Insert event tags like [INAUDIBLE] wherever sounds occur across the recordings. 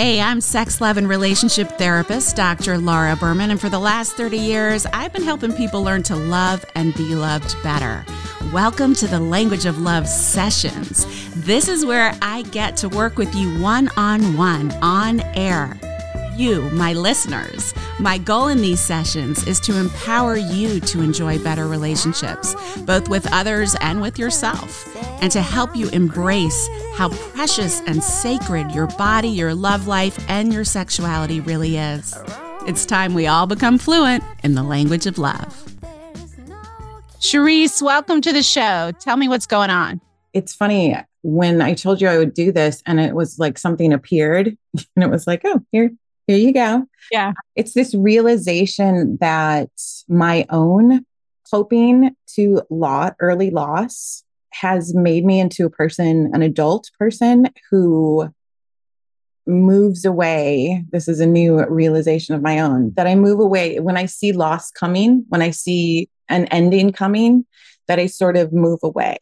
Hey, I'm sex, love, and relationship therapist, Dr. Laura Berman, and for the last 30 years, I've been helping people learn to love and be loved better. Welcome to the Language of Love sessions. This is where I get to work with you one on one, on air you, my listeners. My goal in these sessions is to empower you to enjoy better relationships, both with others and with yourself, and to help you embrace how precious and sacred your body, your love life, and your sexuality really is. It's time we all become fluent in the language of love. Charisse, welcome to the show. Tell me what's going on. It's funny when I told you I would do this and it was like something appeared [LAUGHS] and it was like, oh, here, here you go. Yeah. It's this realization that my own coping to law, early loss has made me into a person, an adult person who moves away. This is a new realization of my own that I move away when I see loss coming, when I see an ending coming, that I sort of move away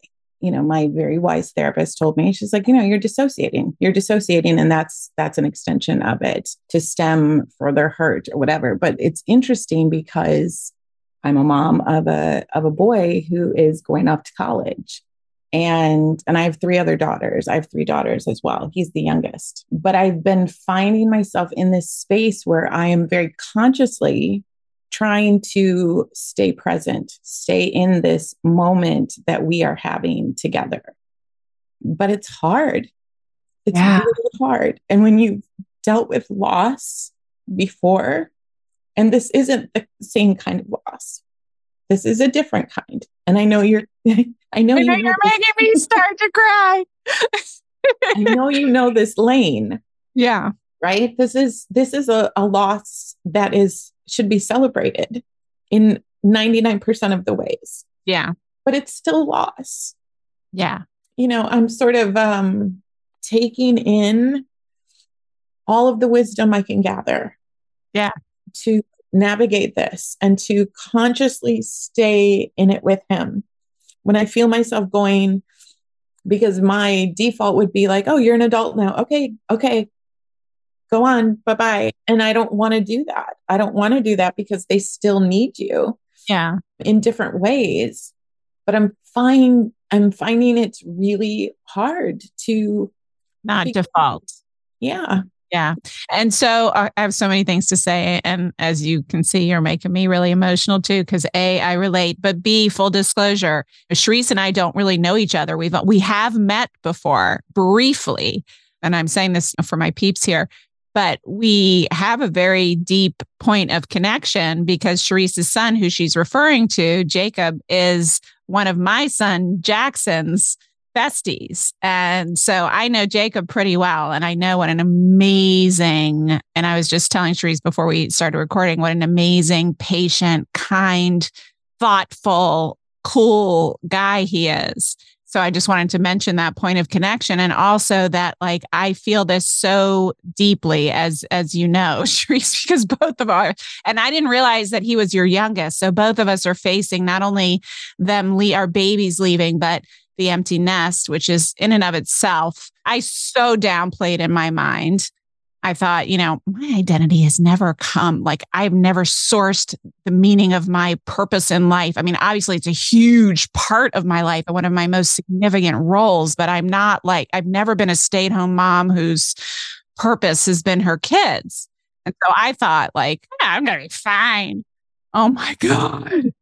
you know my very wise therapist told me she's like you know you're dissociating. You're dissociating and that's that's an extension of it to stem further hurt or whatever. But it's interesting because i'm a mom of a of a boy who is going off to college and and i have three other daughters. I have three daughters as well. He's the youngest. But i've been finding myself in this space where i am very consciously trying to stay present, stay in this moment that we are having together. But it's hard. It's yeah. really hard. And when you've dealt with loss before, and this isn't the same kind of loss, this is a different kind. And I know you're, [LAUGHS] I know, you are making me [LAUGHS] start to cry. I know you know this lane. [LAUGHS] Yeah. Right. This is, this is a, a loss that is should be celebrated in 99% of the ways. Yeah. But it's still loss. Yeah. You know, I'm sort of um, taking in all of the wisdom I can gather. Yeah. To navigate this and to consciously stay in it with him. When I feel myself going, because my default would be like, oh, you're an adult now. Okay, okay, go on, bye bye. And I don't want to do that. I don't want to do that because they still need you. Yeah. In different ways. But I'm fine. I'm finding it's really hard to not default. Yeah. Yeah. And so uh, I have so many things to say. And as you can see, you're making me really emotional too, because A, I relate, but B, full disclosure, Charisse and I don't really know each other. We've we have met before briefly. And I'm saying this for my peeps here but we have a very deep point of connection because Charisse's son, who she's referring to, Jacob, is one of my son Jackson's besties. And so I know Jacob pretty well. And I know what an amazing, and I was just telling Charisse before we started recording, what an amazing, patient, kind, thoughtful, cool guy he is. So I just wanted to mention that point of connection and also that like I feel this so deeply as as you know, [LAUGHS] Charisse, because both of us and I didn't realize that he was your youngest. So both of us are facing not only them le- our babies leaving, but the empty nest, which is in and of itself, I so downplayed in my mind I thought, you know, my identity has never come. Like I've never sourced the meaning of my purpose in life. I mean, obviously it's a huge part of my life and one of my most significant roles, but I'm not like, I've never been a stay at home mom whose purpose has been her kids. And so I thought like, yeah, I'm going to be fine. Oh my [LAUGHS] God.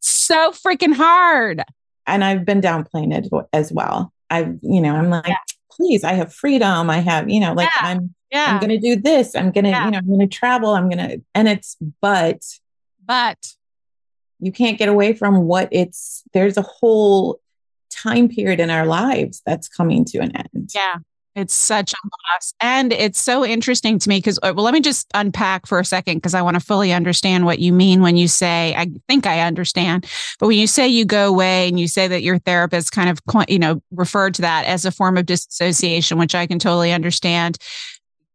So freaking hard. And I've been downplaying it as well. I've, you know, I'm like, yeah. please, I have freedom. I have, you know, like yeah. I'm, yeah. I'm going to do this. I'm going to, yeah. you know, I'm going to travel. I'm going to, and it's, but, but you can't get away from what it's, there's a whole time period in our lives that's coming to an end. Yeah. It's such a loss. And it's so interesting to me because, uh, well, let me just unpack for a second because I want to fully understand what you mean when you say, I think I understand, but when you say you go away and you say that your therapist kind of, you know, referred to that as a form of dissociation, which I can totally understand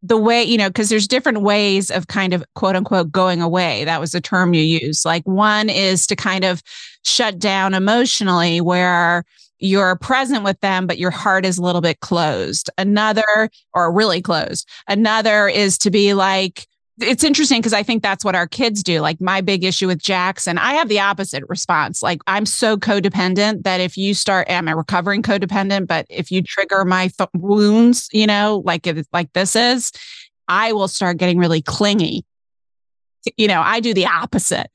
the way, you know, because there's different ways of kind of quote unquote going away. That was the term you used. Like one is to kind of shut down emotionally, where you're present with them, but your heart is a little bit closed. Another, or really closed. Another is to be like, it's interesting because I think that's what our kids do. Like my big issue with Jackson, I have the opposite response. Like I'm so codependent that if you start, am I recovering codependent? But if you trigger my th- wounds, you know, like it, like this is, I will start getting really clingy. You know, I do the opposite,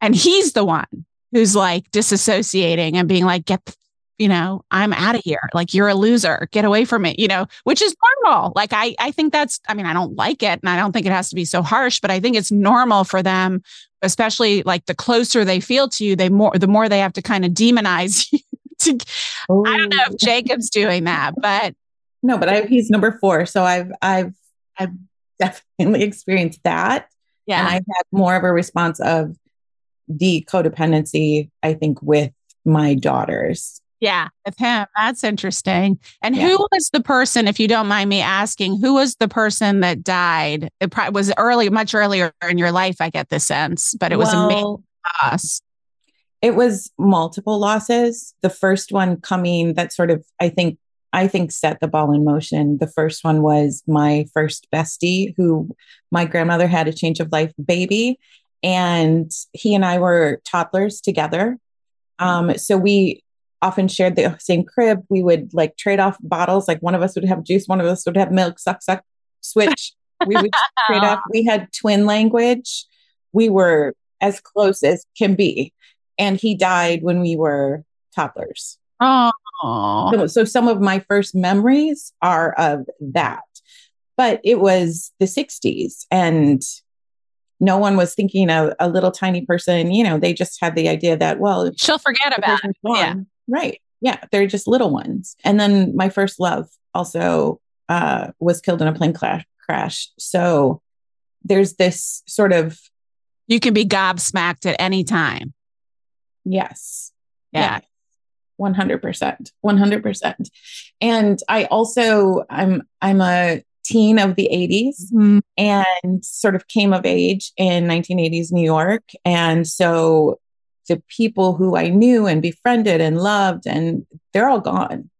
and he's the one who's like disassociating and being like, "Get you know, I'm out of here. Like you're a loser. Get away from me, you know, which is normal. Like I I think that's I mean, I don't like it and I don't think it has to be so harsh, but I think it's normal for them, especially like the closer they feel to you, they more the more they have to kind of demonize [LAUGHS] you. to, I don't know if oh. Jacob's doing that, but no, but I, he's number 4, so I've I've I've [LAUGHS] definitely experienced that. Yeah. And I've had more of a response of the codependency, I think, with my daughters yeah, with him. That's interesting. And yeah. who was the person, if you don't mind me asking, who was the person that died? It probably was early, much earlier in your life, I get the sense, but it was well, a major loss. It was multiple losses. The first one coming that sort of, I think, I think set the ball in motion. The first one was my first bestie, who my grandmother had a change of life baby. And he and I were toddlers together. Um, so we often shared the same crib. We would like trade off bottles. Like one of us would have juice, one of us would have milk, suck, suck, switch. We would [LAUGHS] trade off. We had twin language. We were as close as can be. And he died when we were toddlers. Oh. So, so some of my first memories are of that. But it was the 60s and no one was thinking of a little tiny person. You know, they just had the idea that, well, she'll forget about it. Yeah. Right. Yeah. They're just little ones. And then my first love also uh, was killed in a plane crash. crash. So there's this sort of. You can be gobsmacked at any time. Yes. Yeah. 100%. 100%. And I also, I'm, I'm a teen of the 80s mm-hmm. and sort of came of age in 1980s New York. And so the people who I knew and befriended and loved, and they're all gone.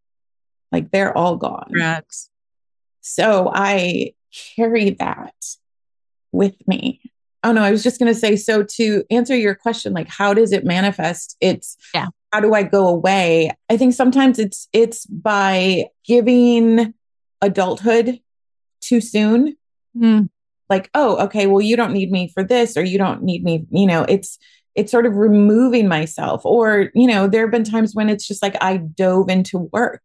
Like they're all gone. Rex. So I carry that with me. Oh no, I was just going to say so to answer your question like how does it manifest? It's yeah. How do I go away? I think sometimes it's it's by giving adulthood too soon. Mm. Like, oh, okay, well you don't need me for this or you don't need me, you know, it's it's sort of removing myself. Or, you know, there have been times when it's just like I dove into work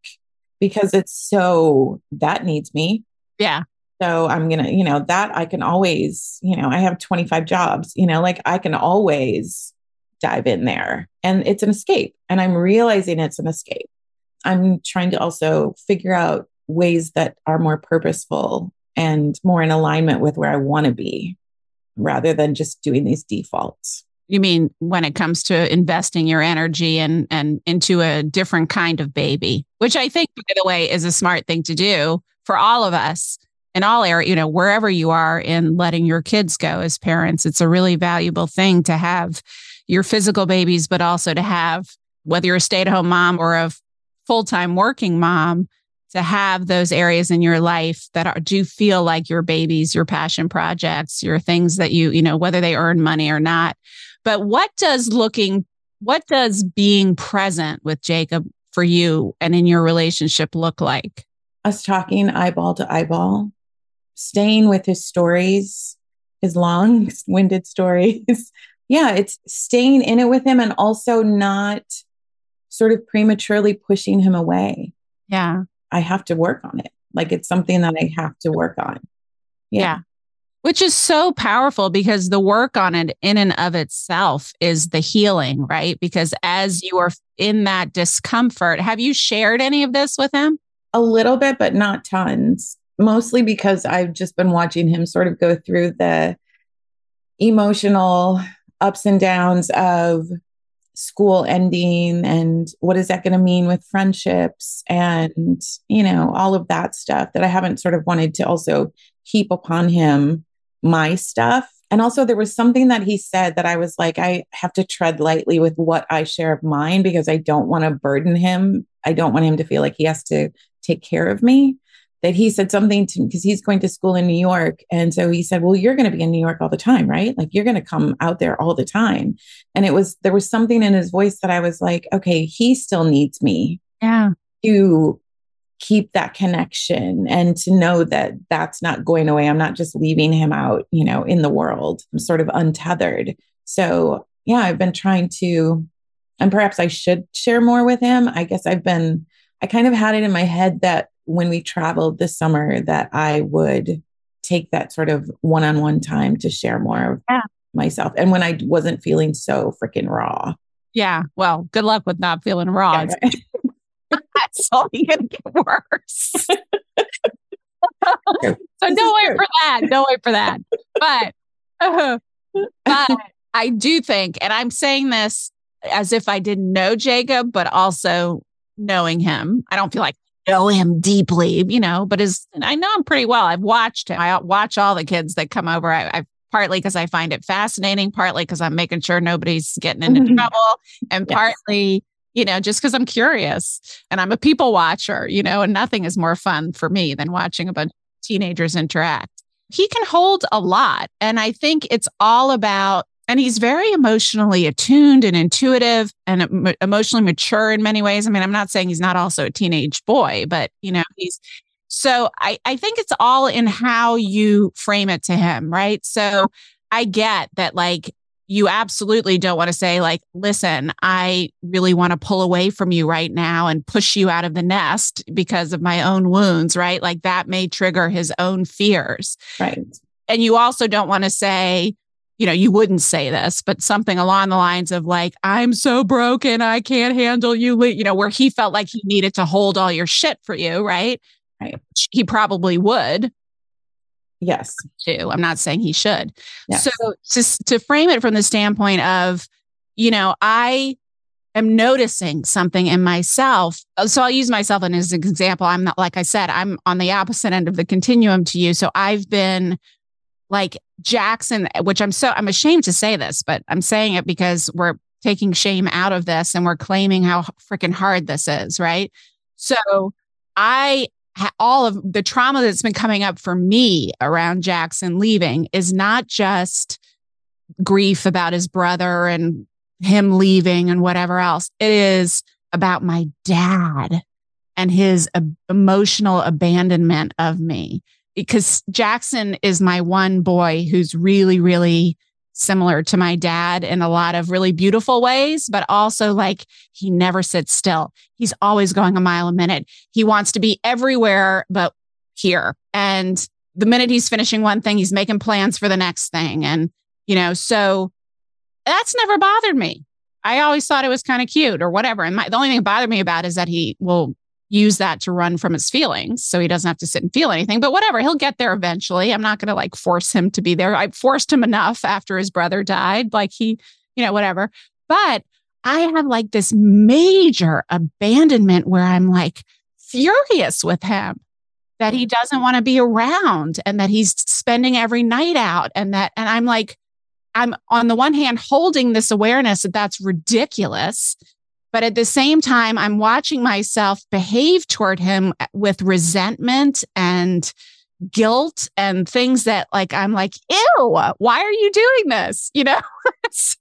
because it's so that needs me. Yeah. So I'm going to, you know, that I can always, you know, I have 25 jobs, you know, like I can always dive in there and it's an escape. And I'm realizing it's an escape. I'm trying to also figure out ways that are more purposeful and more in alignment with where I want to be rather than just doing these defaults. You mean when it comes to investing your energy and and into a different kind of baby, which I think, by the way, is a smart thing to do for all of us in all area, you know, wherever you are in letting your kids go as parents. It's a really valuable thing to have your physical babies, but also to have whether you're a stay-at-home mom or a full-time working mom, to have those areas in your life that are, do feel like your babies, your passion projects, your things that you, you know, whether they earn money or not, but what does looking, what does being present with Jacob for you and in your relationship look like? Us talking eyeball to eyeball, staying with his stories, his long [LAUGHS] winded stories. [LAUGHS] yeah, it's staying in it with him and also not sort of prematurely pushing him away. Yeah. I have to work on it. Like it's something that I have to work on. Yeah. yeah which is so powerful because the work on it in and of itself is the healing, right? Because as you are in that discomfort, have you shared any of this with him? A little bit, but not tons. Mostly because I've just been watching him sort of go through the emotional ups and downs of school ending and what is that going to mean with friendships and you know all of that stuff that I haven't sort of wanted to also heap upon him my stuff. And also, there was something that he said that I was like, I have to tread lightly with what I share of mine because I don't want to burden him. I don't want him to feel like he has to take care of me. That he said something to because he's going to school in New York. And so he said, Well, you're going to be in New York all the time, right? Like you're going to come out there all the time. And it was, there was something in his voice that I was like, Okay, he still needs me. Yeah. To keep that connection and to know that that's not going away. I'm not just leaving him out, you know, in the world. I'm sort of untethered. So, yeah, I've been trying to, and perhaps I should share more with him. I guess I've been, I kind of had it in my head that when we traveled this summer, that I would take that sort of one on one time to share more of yeah. myself. And when I wasn't feeling so freaking raw. Yeah. Well, good luck with not feeling raw. Yeah, That's only going to get worse. [LAUGHS] so don't wait for that. Don't wait for that. But, uh, [LAUGHS] but I do think, and I'm saying this as if I didn't know Jacob, but also knowing him. I don't feel like I know him deeply, you know, but as I know him pretty well. I've watched him. I watch all the kids that come over. I, I partly because I find it fascinating, partly because I'm making sure nobody's getting into trouble, and yes. partly you know, just because I'm curious and I'm a people watcher, you know, and nothing is more fun for me than watching a bunch of teenagers interact. He can hold a lot. And I think it's all about, and he's very emotionally attuned and intuitive and emotionally mature in many ways. I mean, I'm not saying he's not also a teenage boy, but, you know, he's, so I, I think it's all in how you frame it to him, right? So I get that, like, you absolutely don't want to say like listen i really want to pull away from you right now and push you out of the nest because of my own wounds right? Like that may trigger his own fears. Right. And you also don't want to say you know you wouldn't say this but something along the lines of like i'm so broken i can't handle you you know where he felt like he needed to hold all your shit for you right? Right. He probably would Yes. To. I'm not saying he should. Yes. So just to frame it from the standpoint of, you know, I am noticing something in myself. Uh, so I'll use myself as an example. I'm not, like I said, I'm on the opposite end of the continuum to you. So I've been like Jackson, which I'm so, I'm ashamed to say this, but I'm saying it because we're taking shame out of this and we're claiming how freaking hard this is. Right. So I all of the trauma that's been coming up for me around Jackson leaving is not just grief about his brother and him leaving and whatever else. It is about my dad and his uh, emotional abandonment of me because Jackson is my one boy who's really, really similar to my dad in a lot of really beautiful ways, but also like he never sits still. He's always going a mile a minute. He wants to be everywhere but here. And the minute he's finishing one thing, he's making plans for the next thing. And, you know, so that's never bothered me. I always thought it was kind of cute or whatever. And my, the only thing that bothered me about is that he will use that to run from his feelings so he doesn't have to sit and feel anything. But whatever, he'll get there eventually. I'm not going to like force him to be there. I forced him enough after his brother died. Like he, you know, whatever. But I have like this major abandonment where I'm like furious with him that he mm. doesn't want to be around and that he's spending every night out and that, and I'm like, I'm on the one hand holding this awareness that that's ridiculous but at the same time, I'm watching myself behave toward him uh, with resentment and guilt and things that like I'm like, ew, why are you doing this? You know? [LAUGHS] so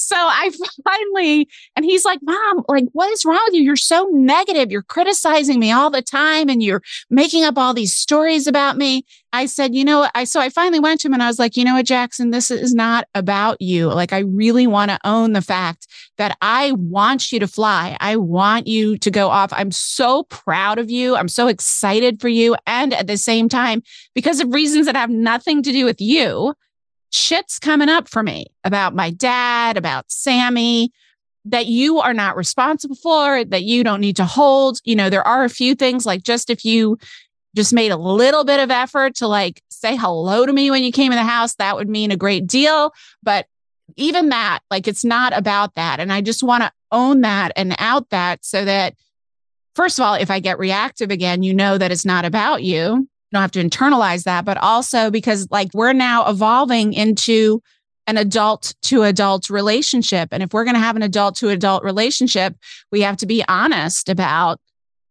so I [LAUGHS] finally, and he's like, Mom, like, what is wrong with you? You're so negative. You're criticizing me all the time and you're making up all these stories about me. I said, You know what? I, so I finally went to him and I was like, You know what, Jackson, this is not about you. Like, I really want to own the fact that I want you to fly. I want you to go off. I'm so proud of you. I'm so excited for you. And at the same time, because of reasons that have nothing to do with you, shit's coming up for me about my dad, about Sammy, that you are not responsible for, that you don't need to hold. You know, there are a few things like just if you just made a little bit of effort to like say hello to me when you came in the house, that would mean a great deal. But even that, like, it's not about that. And I just want to own that and out that so that, first of all, if I get reactive again, you know that it's not about you. Don't have to internalize that, but also because like we're now evolving into an adult to adult relationship. And if we're going to have an adult to adult relationship, we have to be honest about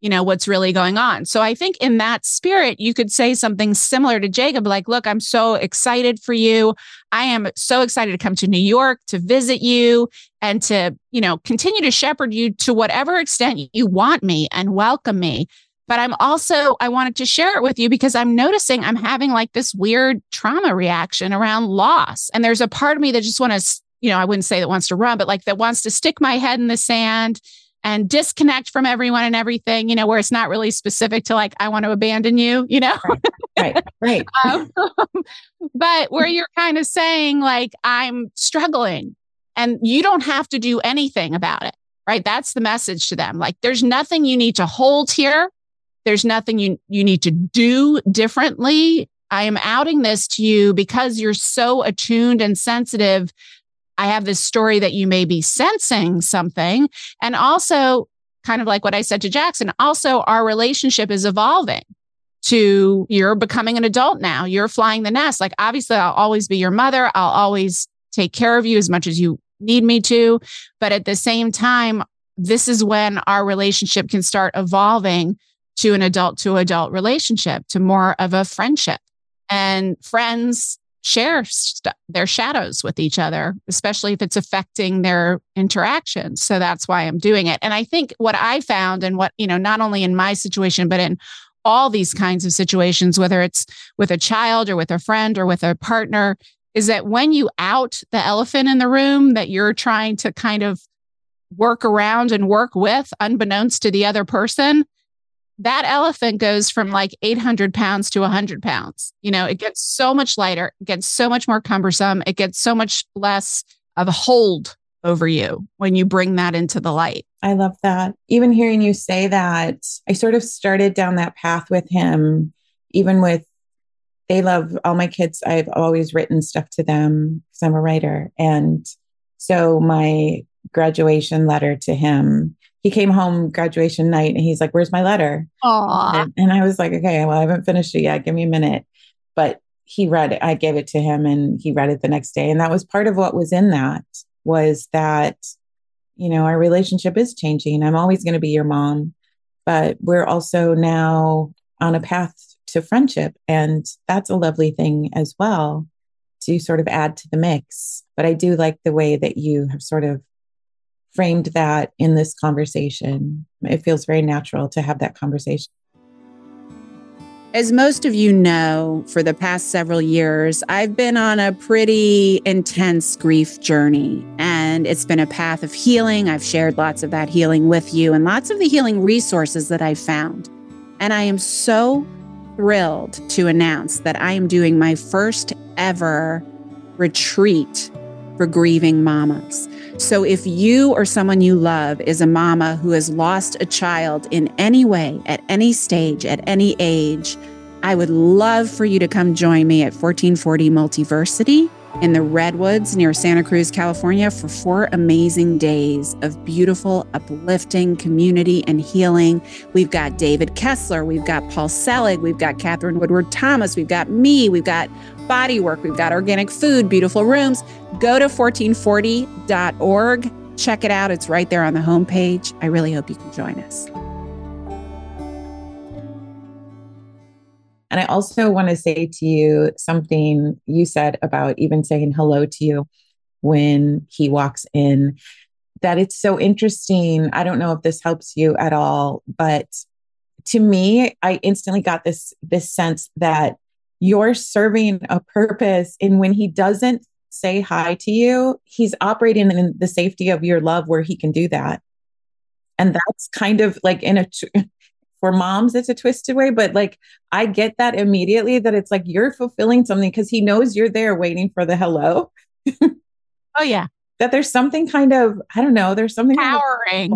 you know what's really going on. So i think in that spirit you could say something similar to jacob like look i'm so excited for you. I am so excited to come to new york to visit you and to you know continue to shepherd you to whatever extent you want me and welcome me but I'm also, I wanted to share it with you because I'm noticing I'm having like this weird trauma reaction around loss. And there's a part of me that just wants to, you know, I wouldn't say that wants to run, but like that wants to stick my head in the sand and disconnect from everyone and everything, you know, where it's not really specific to like, I want to abandon you, you know? Right, right. right. [LAUGHS] um, but where you're kind of saying, like, I'm struggling and you don't have to do anything about it, right? That's the message to them. Like, there's nothing you need to hold here. There's nothing you, you need to do differently. I am outing this to you because you're so attuned and sensitive. I have this story that you may be sensing something. And also, kind of like what I said to Jackson, also, our relationship is evolving to you're becoming an adult now. You're flying the nest. Like, obviously, I'll always be your mother. I'll always take care of you as much as you need me to. But at the same time, this is when our relationship can start evolving to an adult to adult relationship, to more of a friendship. And friends share st- their shadows with each other, especially if it's affecting their interactions. So that's why I'm doing it. And I think what I found, and what, you know, not only in my situation, but in all these kinds of situations, whether it's with a child or with a friend or with a partner, is that when you out the elephant in the room that you're trying to kind of work around and work with, unbeknownst to the other person, that elephant goes from like 800 pounds to 100 pounds. You know, it gets so much lighter, it gets so much more cumbersome, it gets so much less of a hold over you when you bring that into the light. I love that. Even hearing you say that, I sort of started down that path with him, even with they love all my kids. I've always written stuff to them because I'm a writer. And so my graduation letter to him he came home graduation night and he's like, Where's my letter? And, and, I was like, Okay, well, I haven't finished it yet. Give me a minute. But he read it. I gave it to him and he read it the next day. And that was part of what was in that was that, you know, our relationship is changing. I'm always going to be your mom, but we're also now on a path to friendship. And that's a lovely thing as well to sort of add to the mix. But I do like the way that you have sort of framed that in this conversation. It feels very natural to have that conversation. As most of you know, for the past several years, I've been on a pretty intense grief journey, and it's been a path of healing. I've shared lots of that healing with you and lots of the healing resources that I've found. And I am so thrilled to announce that I am doing my first ever retreat for grieving mamas. So, if you or someone you love is a mama who has lost a child in any way, at any stage, at any age, I would love for you to come join me at 1440 Multiversity in the Redwoods near Santa Cruz, California for four amazing days of beautiful, uplifting community and healing. We've got David Kessler, we've got Paul Selig, we've got Katherine Woodward Thomas, we've got me, we've got body work, we've got organic food, beautiful rooms. Go to 1440.org. Check it out. It's right there on the homepage. I really hope you can join us. And I also want to say to you something you said about even saying hello to you when he walks in, that it's so interesting. I don't know if this helps you at all, but to me, I instantly got this this sense that you're serving a purpose. And when he doesn't say hi to you, he's operating in the safety of your love where he can do that. And that's kind of like in a, for moms, it's a twisted way, but like I get that immediately that it's like you're fulfilling something because he knows you're there waiting for the hello. oh, yeah. [LAUGHS] That there's something kind of, I don't know, there's something empowering.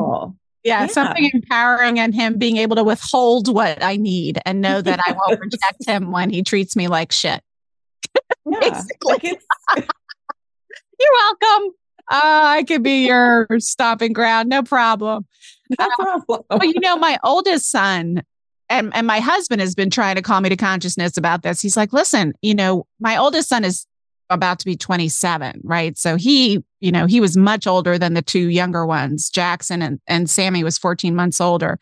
Yeah, yeah, something empowering and him being able to withhold what I need and know that I won't [LAUGHS] reject him when he treats me like shit. [LAUGHS] Yeah, Basically. Like You're welcome. Uh, I could be your stomping ground. No problem. No problem. But you know, my [LAUGHS] oldest son, and, and my husband has been trying to call me to consciousness about this. He's like, listen, you know, my oldest son is about to be 27, right? So he, you know, he was much older than the two younger ones. Jackson and, and Sammy was 14 months older.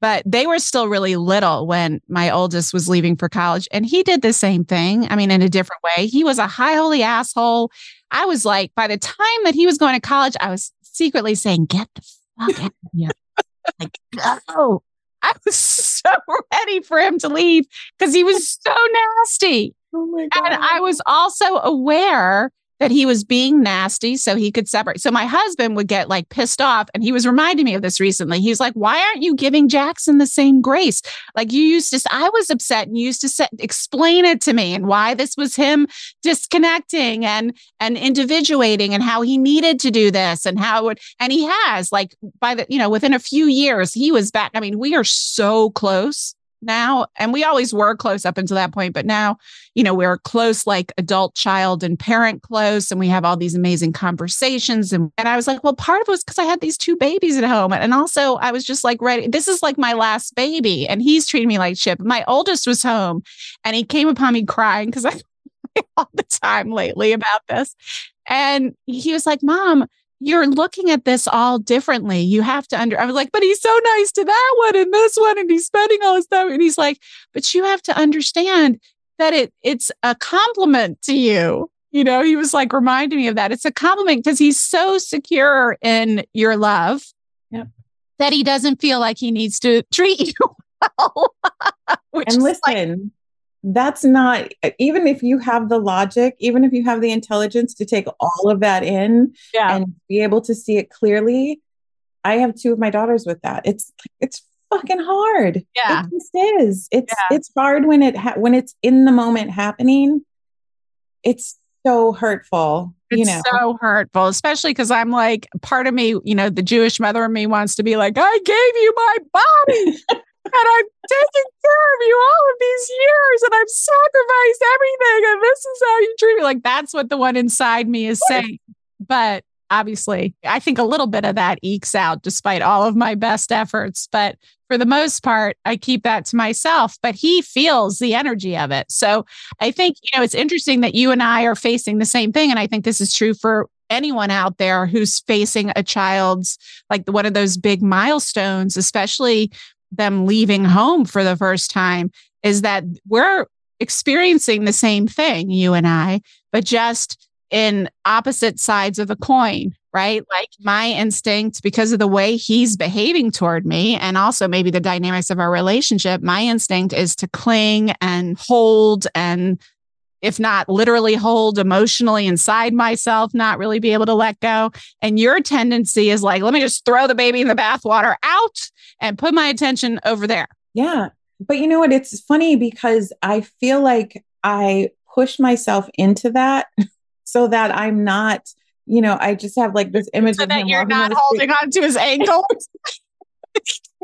But they were still really little when my oldest was leaving for college. And he did the same thing. I mean, in a different way. He was a high holy asshole. I was like, by the time that he was going to college, I was secretly saying, get the fuck out of here. like, go. I was [LAUGHS] so ready for him to leave because he was so nasty. Oh my God. And I was also aware that he was being nasty so he could separate. So my husband would get like pissed off and he was reminding me of this recently. He was like, "Why aren't you giving Jackson the same grace? Like you used to I was upset and you used to set, explain it to me and why this was him disconnecting and and individuating and how he needed to do this and how it would and he has like by the you know within a few years he was back. I mean, we are so close now and we always were close up until that point but now you know we're close like adult child and parent close and we have all these amazing conversations and, and i was like well part of it was because i had these two babies at home and also i was just like ready this is like my last baby and he's treating me like shit my oldest was home and he came upon me crying because [LAUGHS] i all the time lately about this and he was like mom you're looking at this all differently. You have to under, I was like, but he's so nice to that one and this one, and he's spending all his time. And he's like, but you have to understand that it it's a compliment to you. You know, he was like reminding me of that. It's a compliment because he's so secure in your love yep. that he doesn't feel like he needs to treat [LAUGHS] you well. [LAUGHS] and listen, like, that's not even if you have the logic even if you have the intelligence to take all of that in yeah. and be able to see it clearly i have two of my daughters with that. It's it's fucking hard. Yeah. it just is. It's yeah. it's hard when it ha- when it's in the moment happening. It's so hurtful it's you know? so hurtful especially because i'm like part of me you know the jewish mother of me wants to be like i gave you my body [LAUGHS] and I've taken care of you all of these years and I've sacrificed everything and this is how you treat me. Like that's what the one inside me is saying. But obviously, I think a little bit of that ekes out despite all of my best efforts. But for the most part, I keep that to myself, but he feels the energy of it. So I think, you know, it's interesting that you and I are facing the same thing. And I think this is true for anyone out there who's facing a child's like one of those big milestones, especially them leaving home for the first time is that we're experiencing the same thing, you and I, but just in opposite sides of the coin, right? Like my instinct, because of the way he's behaving toward me, and also maybe the dynamics of our relationship, my instinct is to cling and hold and if not literally hold emotionally inside myself, not really be able to let go. And your tendency is like, let me just throw the baby in the bathwater out and put my attention over there. Yeah. But you know what? It's funny because I feel like I push myself into that [LAUGHS] so that I'm not, you know, I just have like this image so that you're not holding on to his ankle. [LAUGHS]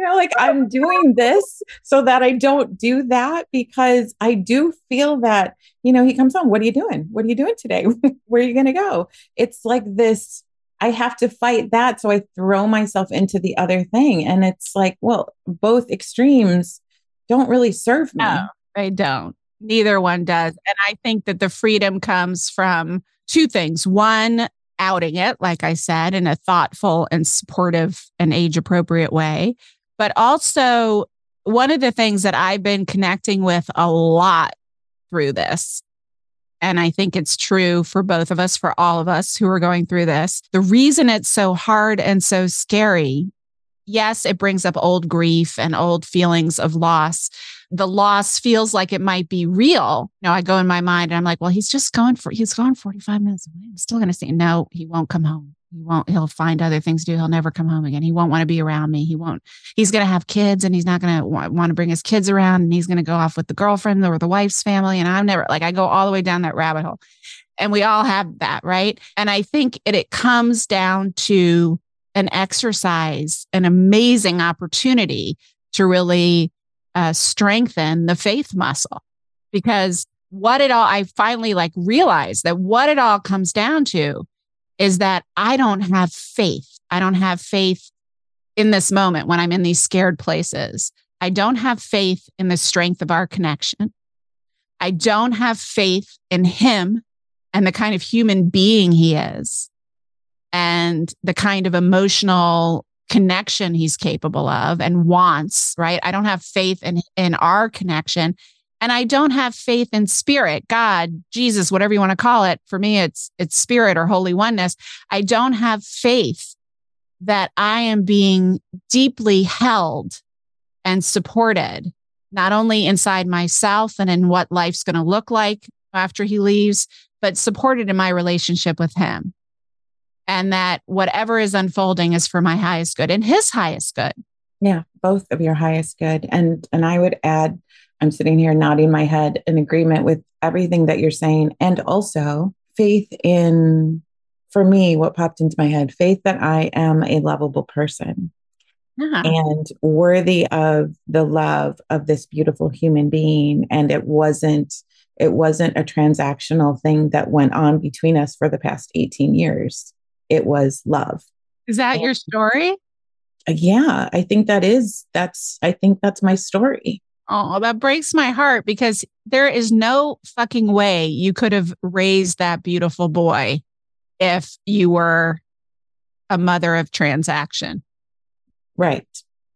you know, like I'm doing this so that I don't do that because I do feel that, you know, he comes home. What are you doing? What are you doing today? [LAUGHS] Where are you going to go? It's like this. I have to fight that. So I throw myself into the other thing. And it's like, well, both extremes don't really serve me. No, they don't. Neither one does. And I think that the freedom comes from two things. One, outing it, like I said, in a thoughtful and supportive and age appropriate way. But also, one of the things that I've been connecting with a lot through this, and I think it's true for both of us, for all of us who are going through this, the reason it's so hard and so scary yes, it brings up old grief and old feelings of loss the loss feels like it might be real. You know, I go in my mind and I'm like, well, he's just going for, he's gone 45 minutes away. I'm still going to say, no, he won't come home. He won't, he'll find other things to do. He'll never come home again. He won't want to be around me. He won't, he's going to have kids and he's not going to want to bring his kids around and he's going to go off with the girlfriend or the wife's family. And I'm never like, I go all the way down that rabbit hole. And we all have that, right? And I think it, it comes down to an exercise, an amazing opportunity to really uh, strengthen the faith muscle because what it all, I finally like realized that what it all comes down to is that I don't have faith. I don't have faith in this moment when I'm in these scared places I don't have faith in the strength of our connection. I don't have faith in him and the kind of human being he is and the kind of emotional connection he's capable of and wants, right? I don't have faith in in our connection and I don't have faith in spirit, God, Jesus, whatever you want to call it. For me it's it's spirit or holy oneness. I don't have faith that I am being deeply held and supported not only inside myself and in what life's going to look like after he leaves, but supported in my relationship with him and that whatever is unfolding is for my highest good and his highest good. Yeah, both of your highest good. And and I would add, I'm sitting here nodding my head in agreement with everything that you're saying. And also faith in for me, what popped into my head, faith that I am a lovable person. And worthy of the love of this beautiful human being. And it wasn't it wasn't a transactional thing that went on between us for the past 18 years it was love. Is that and, your story? Yeah, I think that is. That's, I think that's my story. Oh, that breaks my heart because there is no fucking way you could have raised that beautiful boy if you were a mother of transaction. Right.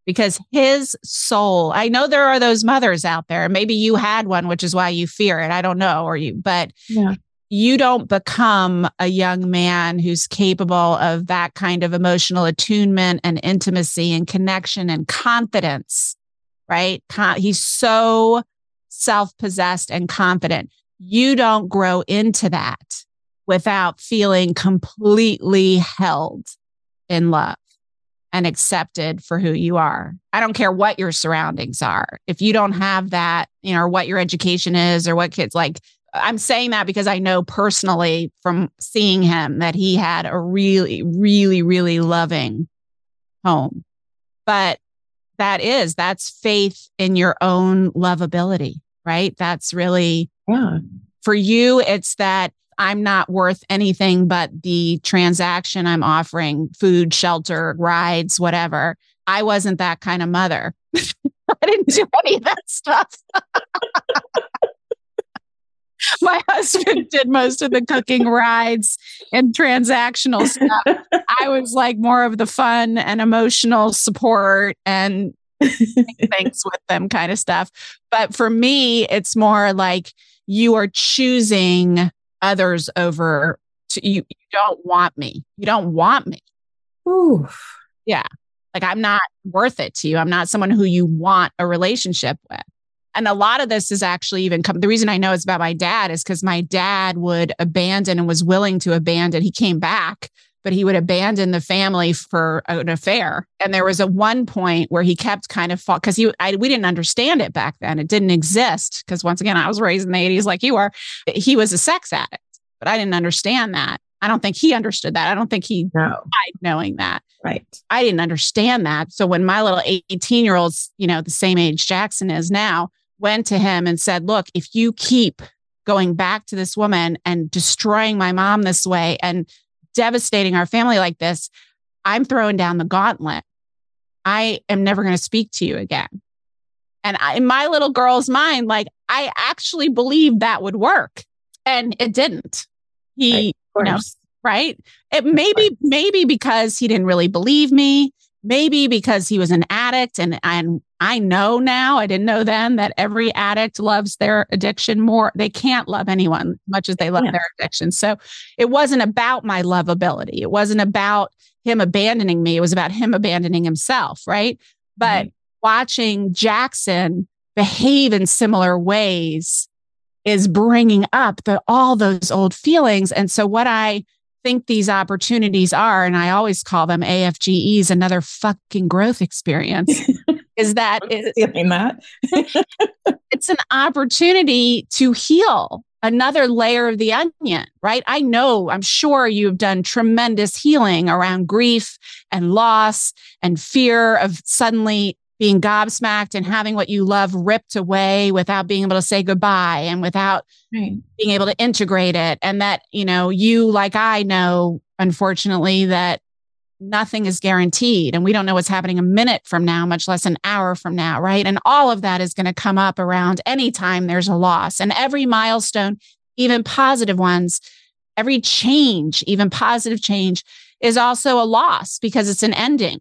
Because his soul, I know there are those mothers out there. Maybe you had one, which is why you fear it. I don't know, or you, but yeah you don't become a young man who's capable of that kind of emotional attunement and intimacy and connection and confidence, right? He's so self possessed and confident. You don't grow into that without feeling completely held in love and accepted for who you are. I don't care what your surroundings are. If you don't have that, you know, or what your education is or what kids like, I'm saying that because I know personally from seeing him that he had a really, really, really loving home. But that is, that's faith in your own lovability, right? That's really, yeah. For you, it's that I'm not worth anything but the transaction I'm offering food, shelter, rides, whatever. I wasn't that kind of mother. [LAUGHS] I didn't do any of that stuff. [LAUGHS] my husband did most of the cooking rides and transactional stuff. I was like more of the fun and emotional support and [LAUGHS] things with them kind of stuff. But for me, it's more like you are choosing others over to, you. You don't want me. You don't want me. Ooh. Yeah. Like I'm not worth it to you. I'm not someone who you want a relationship with. And a lot of this is actually even come. The reason I know it's about my dad is because my dad would abandon and was willing to abandon. He came back, but he would abandon the family for an affair. And there was a one point where he kept kind of fought because he, I, we didn't understand it back then. It didn't exist because once again, I was raised in the 80s like you are. He was a sex addict, but I didn't understand that. I don't think he understood that. I don't think he no. died knowing that. Right. I didn't understand that. So when my little 18 year old's, you know, the same age Jackson is now, went to him and said, Look, if you keep going back to this woman and destroying my mom this way and devastating our family like this, I'm throwing down the gauntlet. I am never going to speak to you again. And I, in my little girl's mind, like I actually believed that would work, and it didn't. He, right, you know, right? It maybe maybe because he didn't really believe me maybe because he was an addict and and I know now, I didn't know then that every addict loves their addiction more. They can't love anyone as much as they love yeah. their addiction. So it wasn't about my lovability. It wasn't about him abandoning me. It was about him abandoning himself, right? But watching Jackson behave in similar ways is bringing up the all those old feelings. And so what I think these opportunities are, and I always call them AFGEs, another fucking growth experience, [LAUGHS] is that feeling that [LAUGHS] it's an opportunity to heal another layer of the onion, right? I know, I'm sure you've done tremendous healing around grief and loss and fear of suddenly being gobsmacked and having what you love ripped away without being able to say goodbye and without right. being able to integrate it. And that, you know, you, like I know, unfortunately, that nothing is guaranteed and we don't know what's happening a minute from now, much less an hour from now, right? And all of that is going to come up around any time there's a loss. And every milestone, even positive ones, every change, even positive change, is also a loss because it's an ending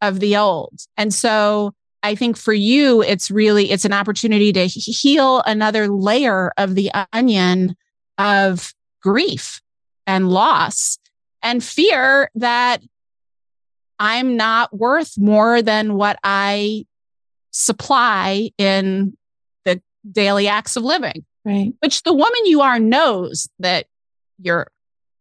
of the old. And so I think for you, it's really it's an opportunity to heal another layer of the onion of grief and loss and fear that I'm not worth more than what I supply in the daily acts of living. Right. Which the woman you are knows that you're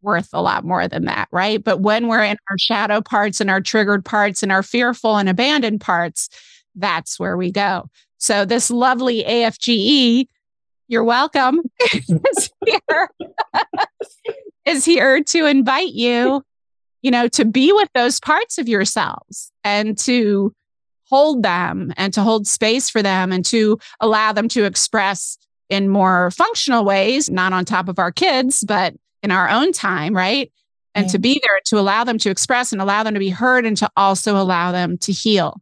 worth a lot more than that. Right. But when we're in our shadow parts and our triggered parts and our fearful and abandoned parts, that's where we go. So this lovely AFGE, you're welcome, [LAUGHS] is here, [LAUGHS] is here to invite you, you know, to be with those parts of yourselves and to hold them and to hold space for them and to allow them to express in more functional ways, not on top of our kids, but in our own time, right? And yeah. to be there to allow them to express and allow them to be heard and to also allow them to heal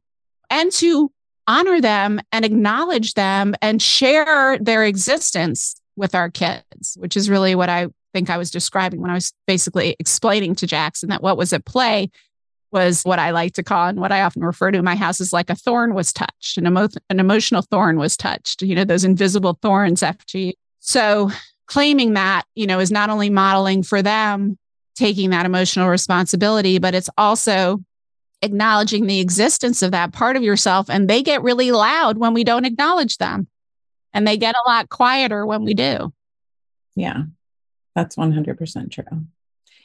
and to honor them and acknowledge them and share their existence with our kids, which is really what I think I was describing when I was basically explaining to Jackson that what was at play was what I like to call and what I often refer to in my house is like a thorn was touched, an, emo- an emotional thorn was touched, you know, those invisible thorns, FG. So claiming that, you know, is not only modeling for them taking that emotional responsibility, but it's also acknowledging the existence of that part of yourself. And they get really loud when we don't acknowledge them. And they get a lot quieter when we do. Yeah, that's 100% true.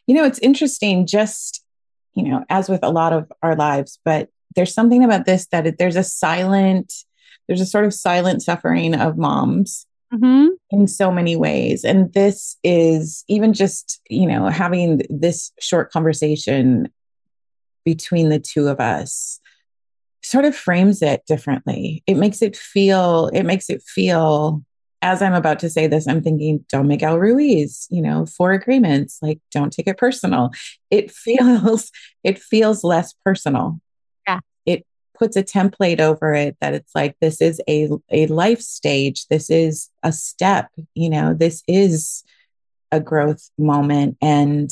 You know, it's interesting, just, you know, as with a lot of our lives, but there's something about this that it, there's a silent, there's a sort of silent suffering of moms mm-hmm. in so many ways. And this is even just, you know, having this short conversation between the two of us sort of frames it differently. It makes it feel, it makes it feel, as I'm about to say this, I'm thinking, Don Miguel Ruiz, you know, four agreements, like don't take it personal. It [LAUGHS] feels, it feels less personal. Yeah. It puts a template over it that it's like, this is a, a life stage. This is a step, you know, this is a growth moment. And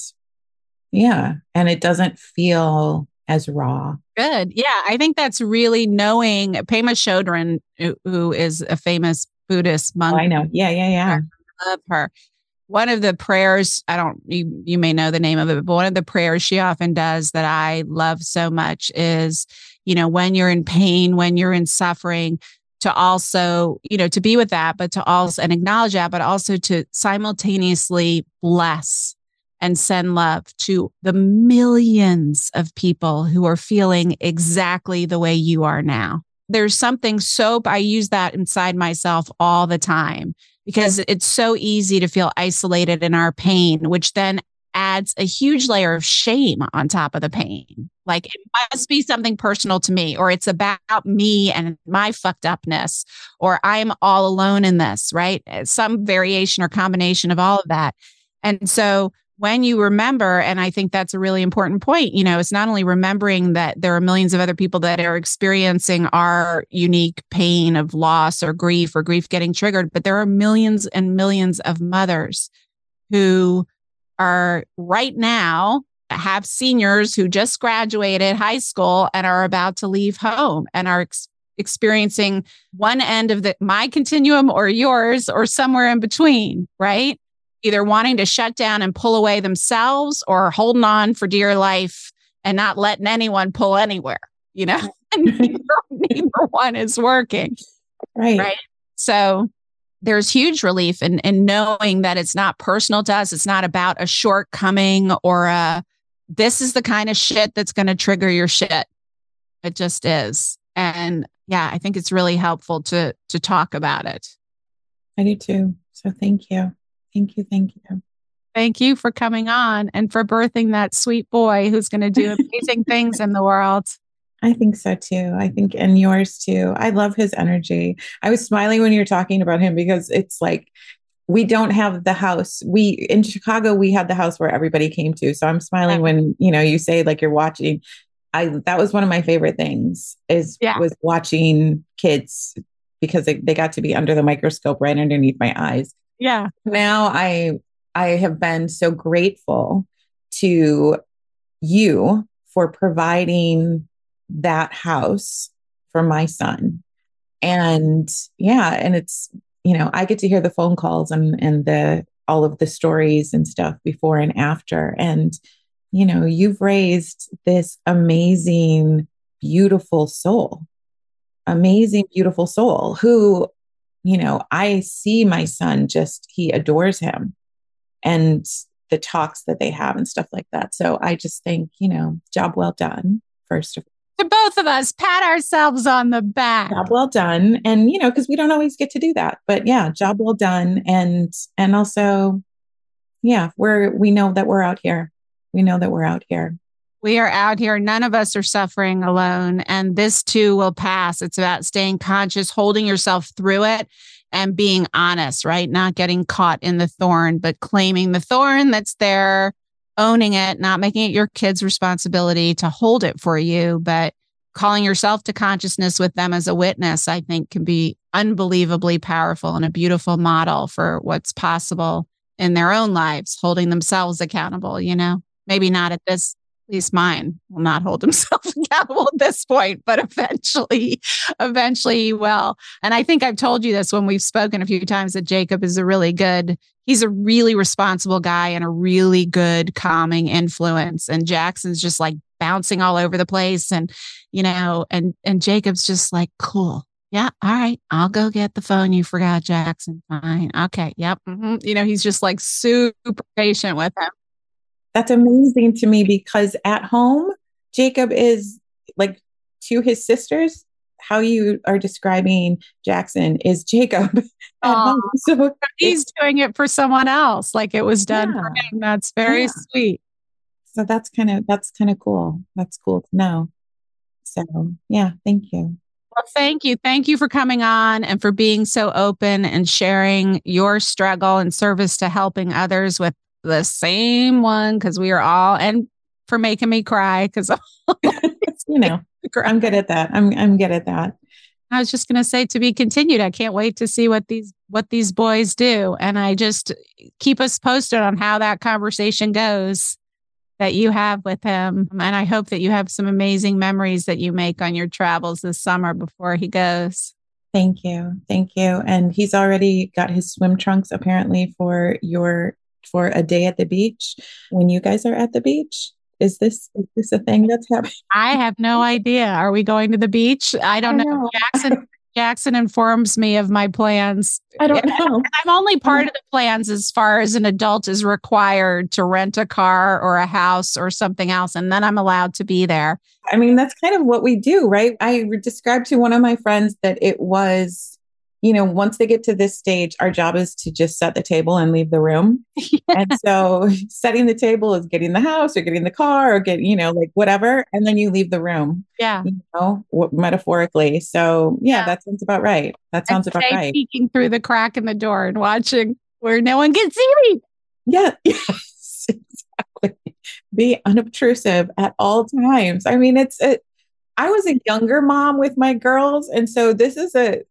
yeah. And it doesn't feel as raw. Good. Yeah. I think that's really knowing Pema Chodron, who, who is a famous Buddhist monk. Oh, I know. Yeah. Yeah. Yeah. I love her. One of the prayers, I don't, you, you may know the name of it, but one of the prayers she often does that I love so much is, you know, when you're in pain, when you're in suffering, to also, you know, to be with that, but to also and acknowledge that, but also to simultaneously bless and send love to the millions of people who are feeling exactly the way you are now. There's something soap. I use that inside myself all the time because it's so easy to feel isolated in our pain, which then adds a huge layer of shame on top of the pain. Like it must be something personal to me, or it's about me and my fucked upness, or I'm all alone in this, right? Some variation or combination of all of that. And so when you remember, and I think that's a really important point, you know, it's not only remembering that there are millions of other people that are experiencing our unique pain of loss or grief or grief getting triggered, but there are millions and millions of mothers who are right now have seniors who just graduated high school and are about to leave home and are ex- experiencing one end of the my continuum or yours or somewhere in between, right? Either wanting to shut down and pull away themselves or holding on for dear life and not letting anyone pull anywhere, you know, and [LAUGHS] neither, neither one is working. Right. Right. So there's huge relief in, in knowing that it's not personal to us. It's not about a shortcoming or a, this is the kind of shit that's going to trigger your shit. It just is. And yeah, I think it's really helpful to, to talk about it. I do too. So thank you. Thank you. Thank you. Thank you for coming on and for birthing that sweet boy who's going to do [LAUGHS] amazing things in the world. I think so too. I think, and yours too. I love his energy. I was smiling when you were talking about him because it's like we don't have the house. We in Chicago, we had the house where everybody came to. So I'm smiling when, you know, you say like you're watching. I that was one of my favorite things is Yeah. was watching kids because they, they got to be under the microscope right underneath my eyes. Yeah. Now I I have been so grateful to you for providing that house for my son. And yeah, and it's you know, I get to hear the phone calls and and the all of the stories and stuff before and after and you know, you've raised this amazing beautiful soul. Amazing beautiful soul who you know, I see my son just he adores him and the talks that they have and stuff like that. So I just think, you know, job well done, first of all. To both of us, pat ourselves on the back. job well done. And, you know, because we don't always get to do that. But yeah, job well done. And and also, yeah, we're we know that we're out here. We know that we're out here. We are out here. None of us are suffering alone. And this too will pass. It's about staying conscious, holding yourself through it, and being honest, right? Not getting caught in the thorn, but claiming the thorn that's there, owning it, not making it your kid's responsibility to hold it for you, but calling yourself to consciousness with them as a witness, I think can be unbelievably powerful and a beautiful model for what's possible in their own lives, holding themselves accountable, you know? Maybe not at this least mine will not hold himself [LAUGHS] accountable at this point, but eventually, eventually he will. And I think I've told you this when we've spoken a few times that Jacob is a really good, he's a really responsible guy and a really good calming influence. And Jackson's just like bouncing all over the place. And, you know, and and Jacob's just like, cool. Yeah, all right. I'll go get the phone. You forgot Jackson. Fine. Okay. Yep. mhm." You know, he's just like super patient with him. That's amazing to me because at home, Jacob is like to his sisters. How you are describing Jackson is Jacob [LAUGHS] So he's doing it for someone else like it was done for him that's very Yeah. sweet so that's kind of that's kind of cool. That's cool to know. So yeah, thank you. well thank you thank you for coming on and for being so open and sharing your struggle and service to helping others with the same one because we are all and for making me cry because [LAUGHS] You know, [LAUGHS] I'm good at that. I'm I'm good at that. I was just going to say to be continued. I can't wait to see what these what these boys do, and I just keep us posted on how that conversation goes that you have with him. And I hope that you have some amazing memories that you make on your travels this summer before he goes. Thank you. Thank you. And he's already got his swim trunks apparently for your for a day at the beach when you guys are at the beach. Is this is this a thing that's happening? I have no idea. Are we going to the beach? I don't I know. know. Jackson Jackson informs me of my plans. I don't know. I'm only part of the plans as far as an adult is required to rent a car or a house or something else. And then I'm allowed to be there. I mean, that's kind of what we do, right? I described to one of my friends that it was, you know, once they get to this stage, our job is to just set the table and leave the room. [LAUGHS] and so setting the table is getting the house or getting the car or getting, you know, like whatever. And then you leave the room, Yeah. you know, w- metaphorically. So yeah, Yeah. that sounds about right. That sounds and about right. peeking through the crack in the door and watching where no one can see me. Yeah. [LAUGHS] Yes, exactly. Be unobtrusive at all times. I mean, it's a, I was a younger mom with my girls. And so this is a,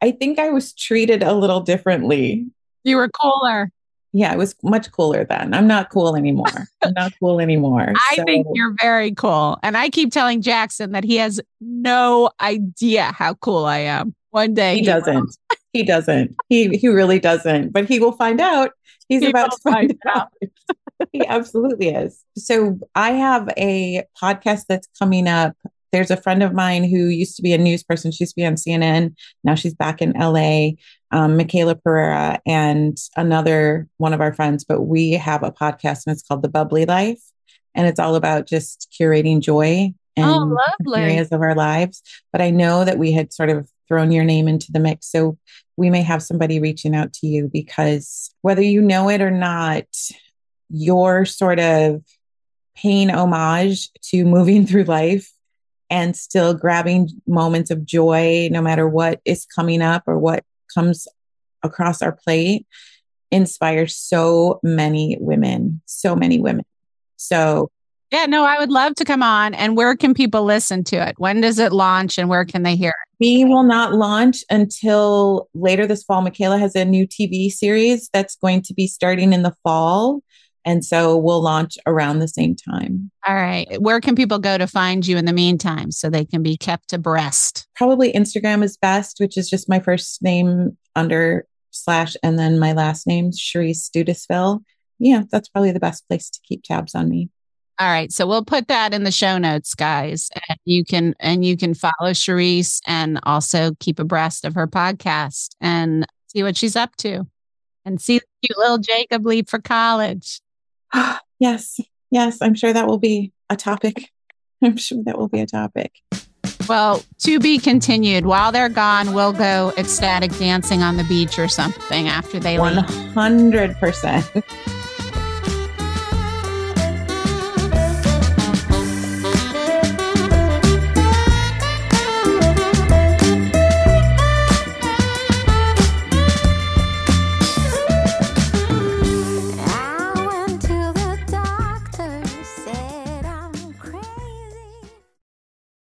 I think I was treated a little differently. You were cooler. Yeah, I was much cooler then. I'm not cool anymore. [LAUGHS] I'm not cool anymore. I So- think you're very cool. And I keep telling Jackson that he has no idea how cool I am. One day he will. doesn't. He doesn't. He he really doesn't. But he will find out. He's He about to find find out. [LAUGHS] he absolutely is. So I have a podcast that's coming up. There's a friend of mine who used to be a news person. She used to be on CNN. Now she's back in LA. Um, Michaela Pereira and another one of our friends. But we have a podcast and it's called The Bubbly Life, and it's all about just curating joy in Oh, lovely. areas of our lives. But I know that we had sort of thrown your name into the mix, so we may have somebody reaching out to you because whether you know it or not, your sort of paying homage to moving through life and still grabbing moments of joy no matter what is coming up or what comes across our plate inspires so many women, so many women. So, yeah, no, I would love to come on. And where can people listen to it? When does it launch and where can they hear it? We will not launch until later this fall. Michaela has a new TV series that's going to be starting in the fall. And so we'll launch around the same time. All right. Where can people go to find you in the meantime so they can be kept abreast? Probably Instagram is best, which is just my first name under slash and then my last name, Charisse Studisville. Yeah, that's probably the best place to keep tabs on me. All right. So we'll put that in the show notes, guys. And you can and you can follow Charisse and also keep abreast of her podcast and see what she's up to. And see cute little Jacob leave for college. [GASPS] yes. Yes. I'm sure that will be a topic. [LAUGHS] I'm sure that will be a topic. Well, to be continued. While they're gone, we'll go ecstatic dancing on the beach or something after they 100%. leave. 100%.